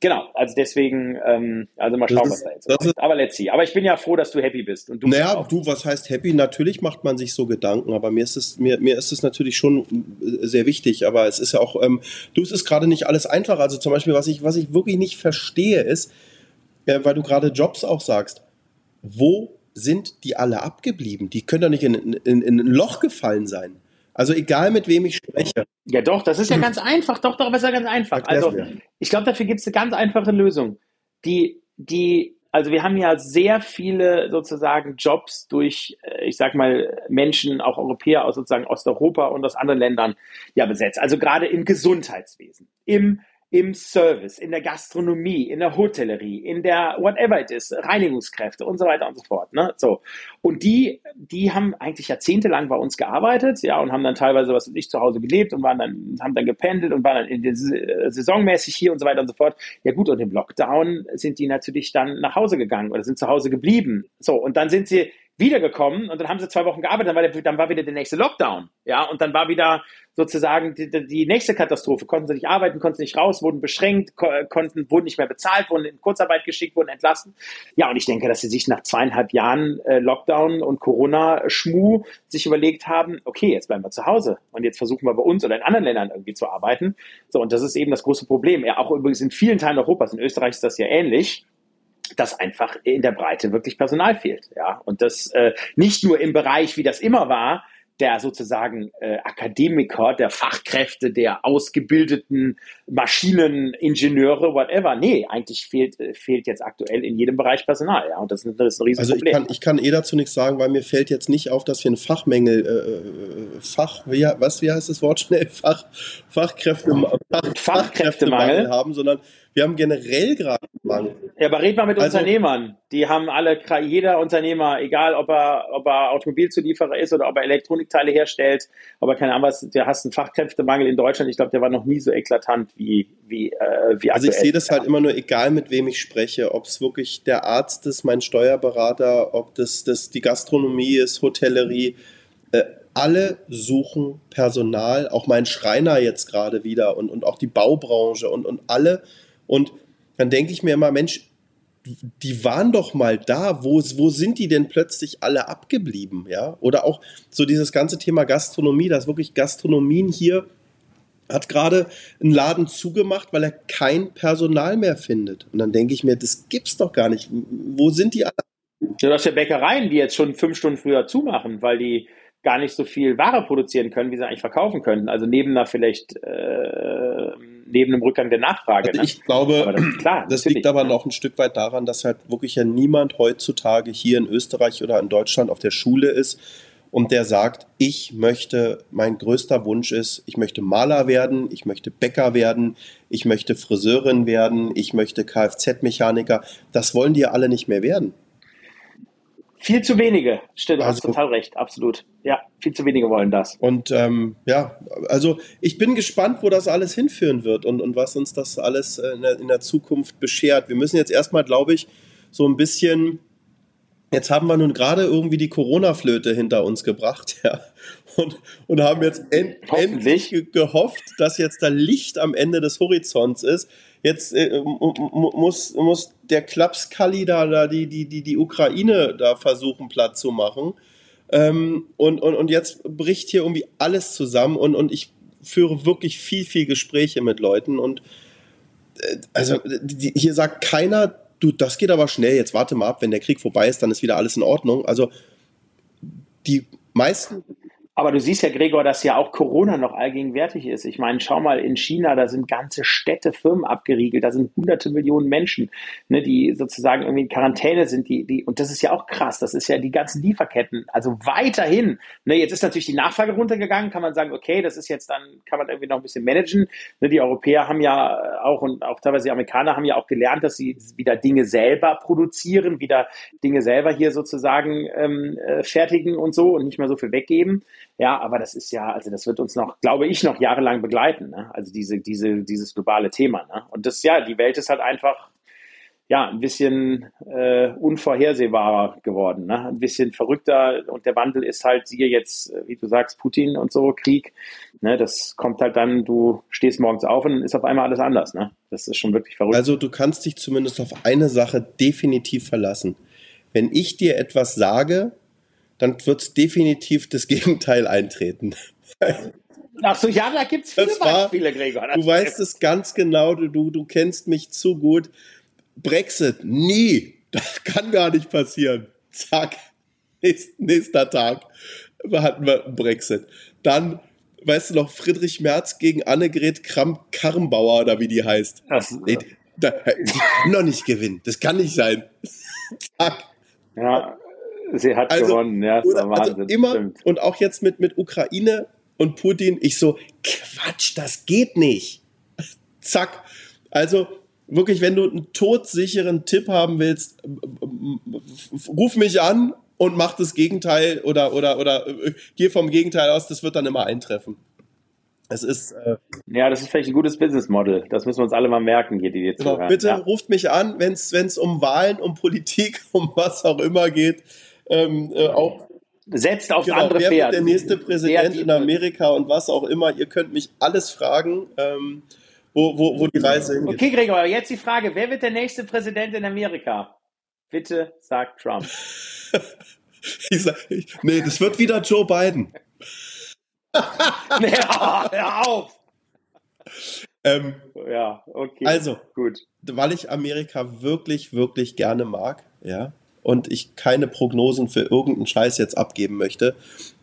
C: Genau, also deswegen, ähm, also mal schauen, ist, was da jetzt kommt. Aber let's see. Aber ich bin ja froh, dass du happy bist. Und du
B: naja, du, was heißt happy? Natürlich macht man sich so Gedanken, aber mir ist es, mir, mir ist es natürlich schon äh, sehr wichtig. Aber es ist ja auch, ähm, du, es ist gerade nicht alles einfach. Also zum Beispiel, was ich, was ich wirklich nicht verstehe, ist, äh, weil du gerade Jobs auch sagst, wo sind die alle abgeblieben? Die können doch nicht in, in, in ein Loch gefallen sein. Also egal mit wem ich spreche.
C: Ja doch, das ist ja ganz einfach. Doch, doch, das ist ja ganz einfach. Also ich glaube, dafür gibt es eine ganz einfache Lösung. Die, die, also wir haben ja sehr viele sozusagen Jobs durch, äh, ich sag mal, Menschen, auch Europäer aus sozusagen Osteuropa und aus anderen Ländern ja besetzt. Also gerade im Gesundheitswesen, im im Service, in der Gastronomie, in der Hotellerie, in der whatever it is, Reinigungskräfte und so weiter und so fort. Ne? So. Und die, die haben eigentlich jahrzehntelang bei uns gearbeitet, ja, und haben dann teilweise was nicht zu Hause gelebt und waren dann, haben dann gependelt und waren dann in der, saisonmäßig hier und so weiter und so fort. Ja gut, und im Lockdown sind die natürlich dann nach Hause gegangen oder sind zu Hause geblieben. So, und dann sind sie wiedergekommen und dann haben sie zwei Wochen gearbeitet, dann war, der, dann war wieder der nächste Lockdown. Ja, und dann war wieder sozusagen die, die nächste Katastrophe. Konnten sie nicht arbeiten, konnten sie nicht raus, wurden beschränkt, konnten, wurden nicht mehr bezahlt, wurden in Kurzarbeit geschickt, wurden entlassen. Ja, und ich denke, dass sie sich nach zweieinhalb Jahren äh, Lockdown und Corona-Schmu sich überlegt haben, okay, jetzt bleiben wir zu Hause und jetzt versuchen wir bei uns oder in anderen Ländern irgendwie zu arbeiten. So, und das ist eben das große Problem. Ja, auch übrigens in vielen Teilen Europas, in Österreich ist das ja ähnlich dass einfach in der Breite wirklich Personal fehlt. Ja, und das äh, nicht nur im Bereich, wie das immer war, der sozusagen äh, Akademiker, der Fachkräfte, der ausgebildeten Maschineningenieure, whatever. Nee, eigentlich fehlt, äh, fehlt jetzt aktuell in jedem Bereich Personal, ja. Und das ist, das ist ein Riesenproblem.
B: Also ich kann, ich kann eh dazu nichts sagen, weil mir fällt jetzt nicht auf, dass wir einen Fachmängel, äh, Fach, wie, was, wie heißt das Wort schnell? Fach, Fachkräfte, Fach, Fachkräftemangel haben, sondern wir haben generell gerade einen Mangel.
C: Ja, aber red mal mit also, Unternehmern. Die haben alle, jeder Unternehmer, egal ob er, ob er Automobilzulieferer ist oder ob er Elektronikteile herstellt, ob er keine Ahnung was, der hast einen Fachkräftemangel in Deutschland. Ich glaube, der war noch nie so eklatant wie, wie, äh, wie
B: Also ich sehe das halt immer nur, egal mit wem ich spreche, ob es wirklich der Arzt ist, mein Steuerberater, ob das, das die Gastronomie ist, Hotellerie, äh, alle suchen Personal, auch mein Schreiner jetzt gerade wieder und, und auch die Baubranche und, und alle und dann denke ich mir immer, Mensch, die waren doch mal da, wo, wo sind die denn plötzlich alle abgeblieben, ja? Oder auch so dieses ganze Thema Gastronomie, dass wirklich Gastronomien hier hat gerade einen Laden zugemacht, weil er kein Personal mehr findet. Und dann denke ich mir, das gibt's doch gar nicht. Wo sind die alle?
C: Ja, das sind ja Bäckereien, die jetzt schon fünf Stunden früher zumachen, weil die gar nicht so viel Ware produzieren können, wie sie eigentlich verkaufen könnten. Also neben einer vielleicht äh, neben dem Rückgang der Nachfrage.
B: Also ich glaube, das, klar, das liegt aber noch ein Stück weit daran, dass halt wirklich ja niemand heutzutage hier in Österreich oder in Deutschland auf der Schule ist und der sagt, ich möchte, mein größter Wunsch ist, ich möchte Maler werden, ich möchte Bäcker werden, ich möchte Friseurin werden, ich möchte Kfz-Mechaniker. Das wollen die ja alle nicht mehr werden.
C: Viel zu wenige. Stimmt, du also, hast total recht, absolut. Ja, viel zu wenige wollen das.
B: Und ähm, ja, also ich bin gespannt, wo das alles hinführen wird und, und was uns das alles in der, in der Zukunft beschert. Wir müssen jetzt erstmal, glaube ich, so ein bisschen Jetzt haben wir nun gerade irgendwie die Corona-Flöte hinter uns gebracht, ja. Und, und haben jetzt end, endlich gehofft, dass jetzt da Licht am Ende des Horizonts ist. Jetzt äh, muss, muss der Klapskalli da, da die, die, die, die Ukraine da versuchen, platt zu machen. Ähm, und, und, und jetzt bricht hier irgendwie alles zusammen und, und ich führe wirklich viel, viel Gespräche mit Leuten und äh, also die, hier sagt keiner, du, das geht aber schnell, jetzt warte mal ab, wenn der Krieg vorbei ist, dann ist wieder alles in Ordnung. Also die meisten
C: aber du siehst ja, Gregor, dass ja auch Corona noch allgegenwärtig ist. Ich meine, schau mal in China, da sind ganze Städte, Firmen abgeriegelt, da sind hunderte Millionen Menschen, ne, die sozusagen irgendwie in Quarantäne sind. Die, die, und das ist ja auch krass, das ist ja die ganzen Lieferketten. Also weiterhin. Ne, jetzt ist natürlich die Nachfrage runtergegangen, kann man sagen, okay, das ist jetzt dann, kann man irgendwie noch ein bisschen managen. Ne, die Europäer haben ja auch und auch teilweise die Amerikaner haben ja auch gelernt, dass sie wieder Dinge selber produzieren, wieder Dinge selber hier sozusagen ähm, äh, fertigen und so und nicht mehr so viel weggeben. Ja, aber das ist ja, also das wird uns noch, glaube ich, noch jahrelang begleiten. Ne? Also diese, diese, dieses globale Thema. Ne? Und das, ja, die Welt ist halt einfach, ja, ein bisschen äh, unvorhersehbarer geworden, ne? ein bisschen verrückter und der Wandel ist halt, siehe jetzt, äh, wie du sagst, Putin und so, Krieg, ne? das kommt halt dann, du stehst morgens auf und ist auf einmal alles anders, ne? das ist schon wirklich verrückt.
B: Also du kannst dich zumindest auf eine Sache definitiv verlassen. Wenn ich dir etwas sage, dann wird definitiv das Gegenteil eintreten.
C: Ach so, ja, da gibt es viele war, Beispiele, Gregor.
B: du weißt es ganz genau, du, du kennst mich zu gut. Brexit, nie. Das kann gar nicht passieren. Zack, Nächst, nächster Tag hatten wir Brexit. Dann, weißt du noch, Friedrich Merz gegen Annegret Kramp-Karrenbauer oder wie die heißt. Ach, nee, die, die kann doch nicht gewinnen. Das kann nicht sein.
C: Zack. Ja, Sie hat also, gewonnen, ja,
B: oder, Wahnsinn. Also immer, stimmt. und auch jetzt mit, mit Ukraine und Putin, ich so, Quatsch, das geht nicht. Zack. Also wirklich, wenn du einen todsicheren Tipp haben willst, ruf mich an und mach das Gegenteil oder, oder, oder äh, geh vom Gegenteil aus, das wird dann immer eintreffen. Es ist. Äh,
C: ja, das ist vielleicht ein gutes Business Model. Das müssen wir uns alle mal merken, hier, die jetzt
B: genau, Bitte ja. ruft mich an, wenn es um Wahlen, um Politik, um was auch immer geht. Ähm, äh, auch
C: setzt auf
B: genau,
C: andere
B: wer
C: Pferde.
B: wird der nächste Präsident in Amerika und was auch immer. Ihr könnt mich alles fragen, ähm, wo, wo, wo die Reise hingeht.
C: Okay, Gregor, aber jetzt die Frage, wer wird der nächste Präsident in Amerika? Bitte sagt Trump.
B: Ich sag, ich, nee, das wird wieder Joe Biden.
C: ja, hör auf!
B: Ähm,
C: Ja, okay.
B: also,
C: gut.
B: weil ich Amerika wirklich, wirklich gerne mag, ja, und ich keine Prognosen für irgendeinen Scheiß jetzt abgeben möchte.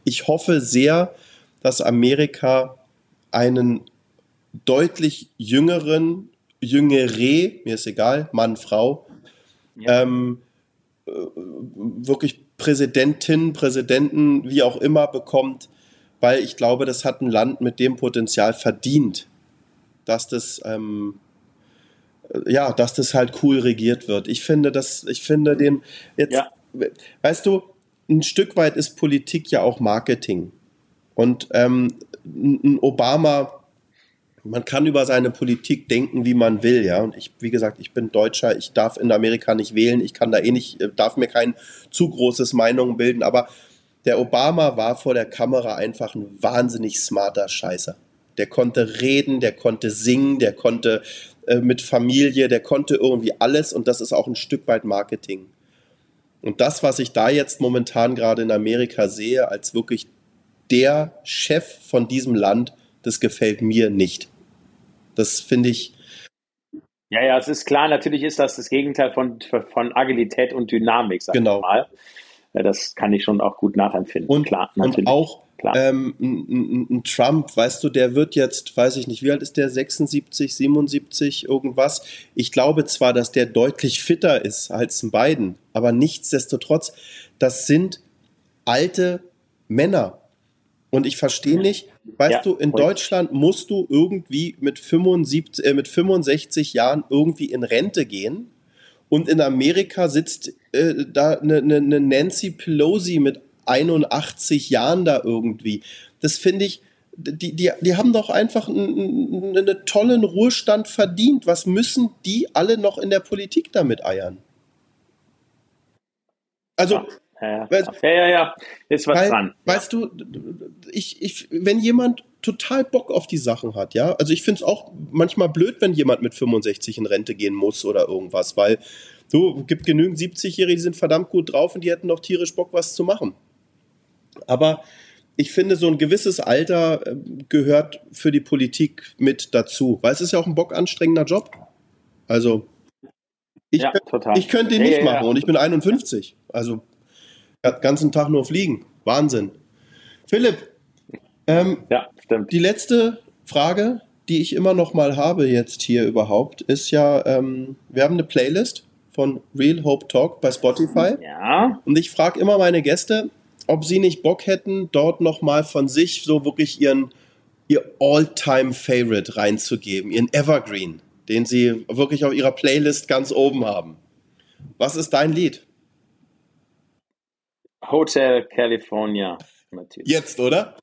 B: Ich hoffe sehr, dass Amerika einen deutlich jüngeren, jüngere, mir ist egal, Mann, Frau,
C: Ja.
B: ähm, äh, wirklich Präsidentin, Präsidenten, wie auch immer bekommt, weil ich glaube, das hat ein Land mit dem Potenzial verdient, dass das ähm, äh, ja, dass das halt cool regiert wird. Ich finde, das, ich finde den jetzt,
C: Ja.
B: weißt du, ein Stück weit ist Politik ja auch Marketing. Und ähm, ein ein Obama, man kann über seine Politik denken, wie man will, ja. Und ich, wie gesagt, ich bin Deutscher, ich darf in Amerika nicht wählen, ich kann da eh nicht, äh, darf mir kein zu großes Meinung bilden, aber der Obama war vor der Kamera einfach ein wahnsinnig smarter Scheißer. Der konnte reden, der konnte singen, der konnte äh, mit Familie, der konnte irgendwie alles und das ist auch ein Stück weit Marketing. Und das, was ich da jetzt momentan gerade in Amerika sehe, als wirklich der Chef von diesem Land, das gefällt mir nicht. Das finde ich,
C: Ja, ja, es ist klar, natürlich ist das das Gegenteil von, von Agilität und Dynamik, sag
B: Genau.
C: ich mal. Das kann ich schon auch gut nachempfinden.
B: Und,
C: klar,
B: und
C: natürlich.
B: auch
C: Klar.
B: ähm, ein, ein, ein Trump, weißt du, der wird jetzt, weiß ich nicht, wie alt ist der? 76, 77, irgendwas. Ich glaube zwar, dass der deutlich fitter ist als ein Biden, aber nichtsdestotrotz, das sind alte Männer. Und ich verstehe nicht, weißt
C: Ja,
B: du, in
C: und-
B: Deutschland musst du irgendwie mit 75, äh, mit 65 Jahren irgendwie in Rente gehen. Und in Amerika sitzt äh, da eine, eine, eine Nancy Pelosi mit 81 Jahren da irgendwie. Das finde ich, die, die, die haben doch einfach einen, einen, tollen Ruhestand verdient. Was müssen die alle noch in der Politik damit eiern? Also,
C: ja, ja, ja, ja, ja, ist was
B: weil,
C: dran.
B: weißt du, ich, ich, wenn jemand total Bock auf die Sachen hat, ja, also ich finde es auch manchmal blöd, wenn jemand mit 65 in Rente gehen muss oder irgendwas, weil so gibt genügend 70-Jährige, die sind verdammt gut drauf und die hätten noch tierisch Bock, was zu machen. Aber ich finde, so ein gewisses Alter äh, gehört für die Politik mit dazu, weil es ist ja auch ein bockanstrengender Job. Also, ich,
C: ja,
B: könnt-
C: total.
B: ich könnte ihn
C: Ja,
B: nicht
C: ja,
B: machen und ich bin 51. Also, den ganzen Tag nur fliegen. Wahnsinn. Philipp, ähm,
C: Ja, stimmt.
B: die letzte Frage, die ich immer noch mal habe jetzt hier überhaupt, ist ja, ähm, wir haben eine Playlist von Real Hope Talk bei Spotify.
C: Ja,
B: Und ich frage immer meine Gäste, ob sie nicht Bock hätten, dort nochmal von sich so wirklich ihren ihr All-Time-Favorite reinzugeben, ihren Evergreen, den sie wirklich auf ihrer Playlist ganz oben haben. Was ist dein Lied?
C: Hotel California. Natürlich.
B: Jetzt, oder?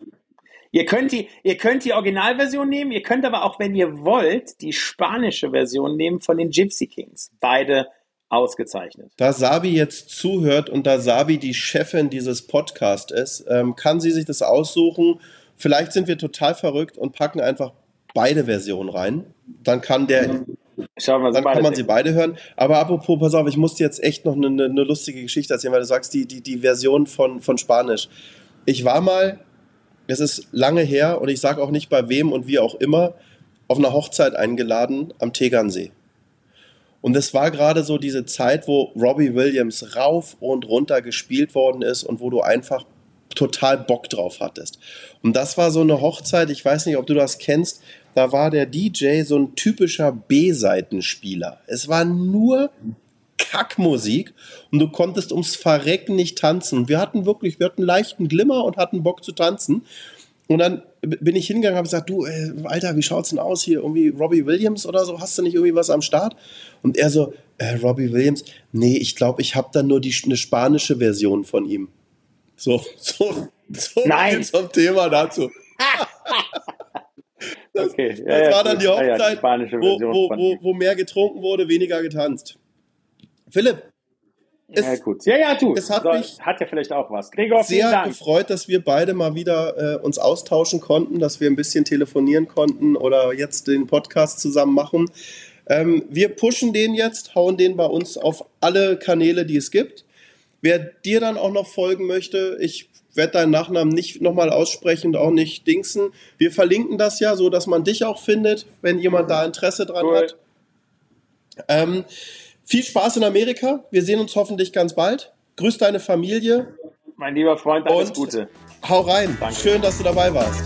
C: Ihr könnt, die, ihr könnt die Originalversion nehmen, ihr könnt aber auch, wenn ihr wollt, die spanische Version nehmen von den Gypsy Kings. Beide ausgezeichnet.
B: Da Sabi jetzt zuhört und da Sabi die Chefin dieses Podcasts ist, ähm, kann sie sich das aussuchen. Vielleicht sind wir total verrückt und packen einfach beide Versionen rein. Dann kann der,
C: Schauen wir
B: dann kann man sie beide hören. Aber apropos, pass auf, ich muss dir jetzt echt noch eine, eine, lustige Geschichte erzählen, weil du sagst, die, die, die Version von, von Spanisch. Ich war mal, es ist lange her und ich sage auch nicht bei wem und wie auch immer, auf einer Hochzeit eingeladen am Tegernsee. Und es war gerade so diese Zeit, wo Robbie Williams rauf und runter gespielt worden ist und wo du einfach total Bock drauf hattest. Und das war so eine Hochzeit, ich weiß nicht, ob du das kennst, da war der DJ so ein typischer B-Seitenspieler. Es war nur Kackmusik und du konntest ums Verrecken nicht tanzen. Wir hatten wirklich, wir hatten leichten Glimmer und hatten Bock zu tanzen. Und dann bin ich hingegangen und habe gesagt, du, äh, Alter, wie schaut's denn aus hier? Irgendwie Robbie Williams oder so? Hast du nicht irgendwie was am Start? Und er so, äh, Robbie Williams? Nee, ich glaube, ich habe da nur die, eine spanische Version von ihm. So, so, so
C: Nein.
B: zum Thema dazu. Das,
C: Okay, ja,
B: das
C: ja,
B: war dann die
C: Ja, ja, die
B: Hochzeit, wo, wo, wo, wo mehr getrunken wurde, weniger getanzt. Philipp,
C: Es, ja, gut. Ja, ja, du.
B: Es hat, so, mich
C: hat ja vielleicht auch was. Gregor,
B: sehr gefreut, dass wir beide mal wieder äh, uns austauschen konnten, dass wir ein bisschen telefonieren konnten oder jetzt den Podcast zusammen machen. Ähm, wir pushen den jetzt, hauen den bei uns auf alle Kanäle, die es gibt. Wer dir dann auch noch folgen möchte, ich werde deinen Nachnamen nicht nochmal aussprechen und auch nicht dingsen. Wir verlinken das ja, so dass man dich auch findet, wenn jemand da Interesse dran cool. hat. Ähm, viel Spaß in Amerika. Wir sehen uns hoffentlich ganz bald. Grüß deine Familie.
C: Mein lieber Freund, alles Gute.
B: Hau rein. Danke. Schön, dass du dabei warst.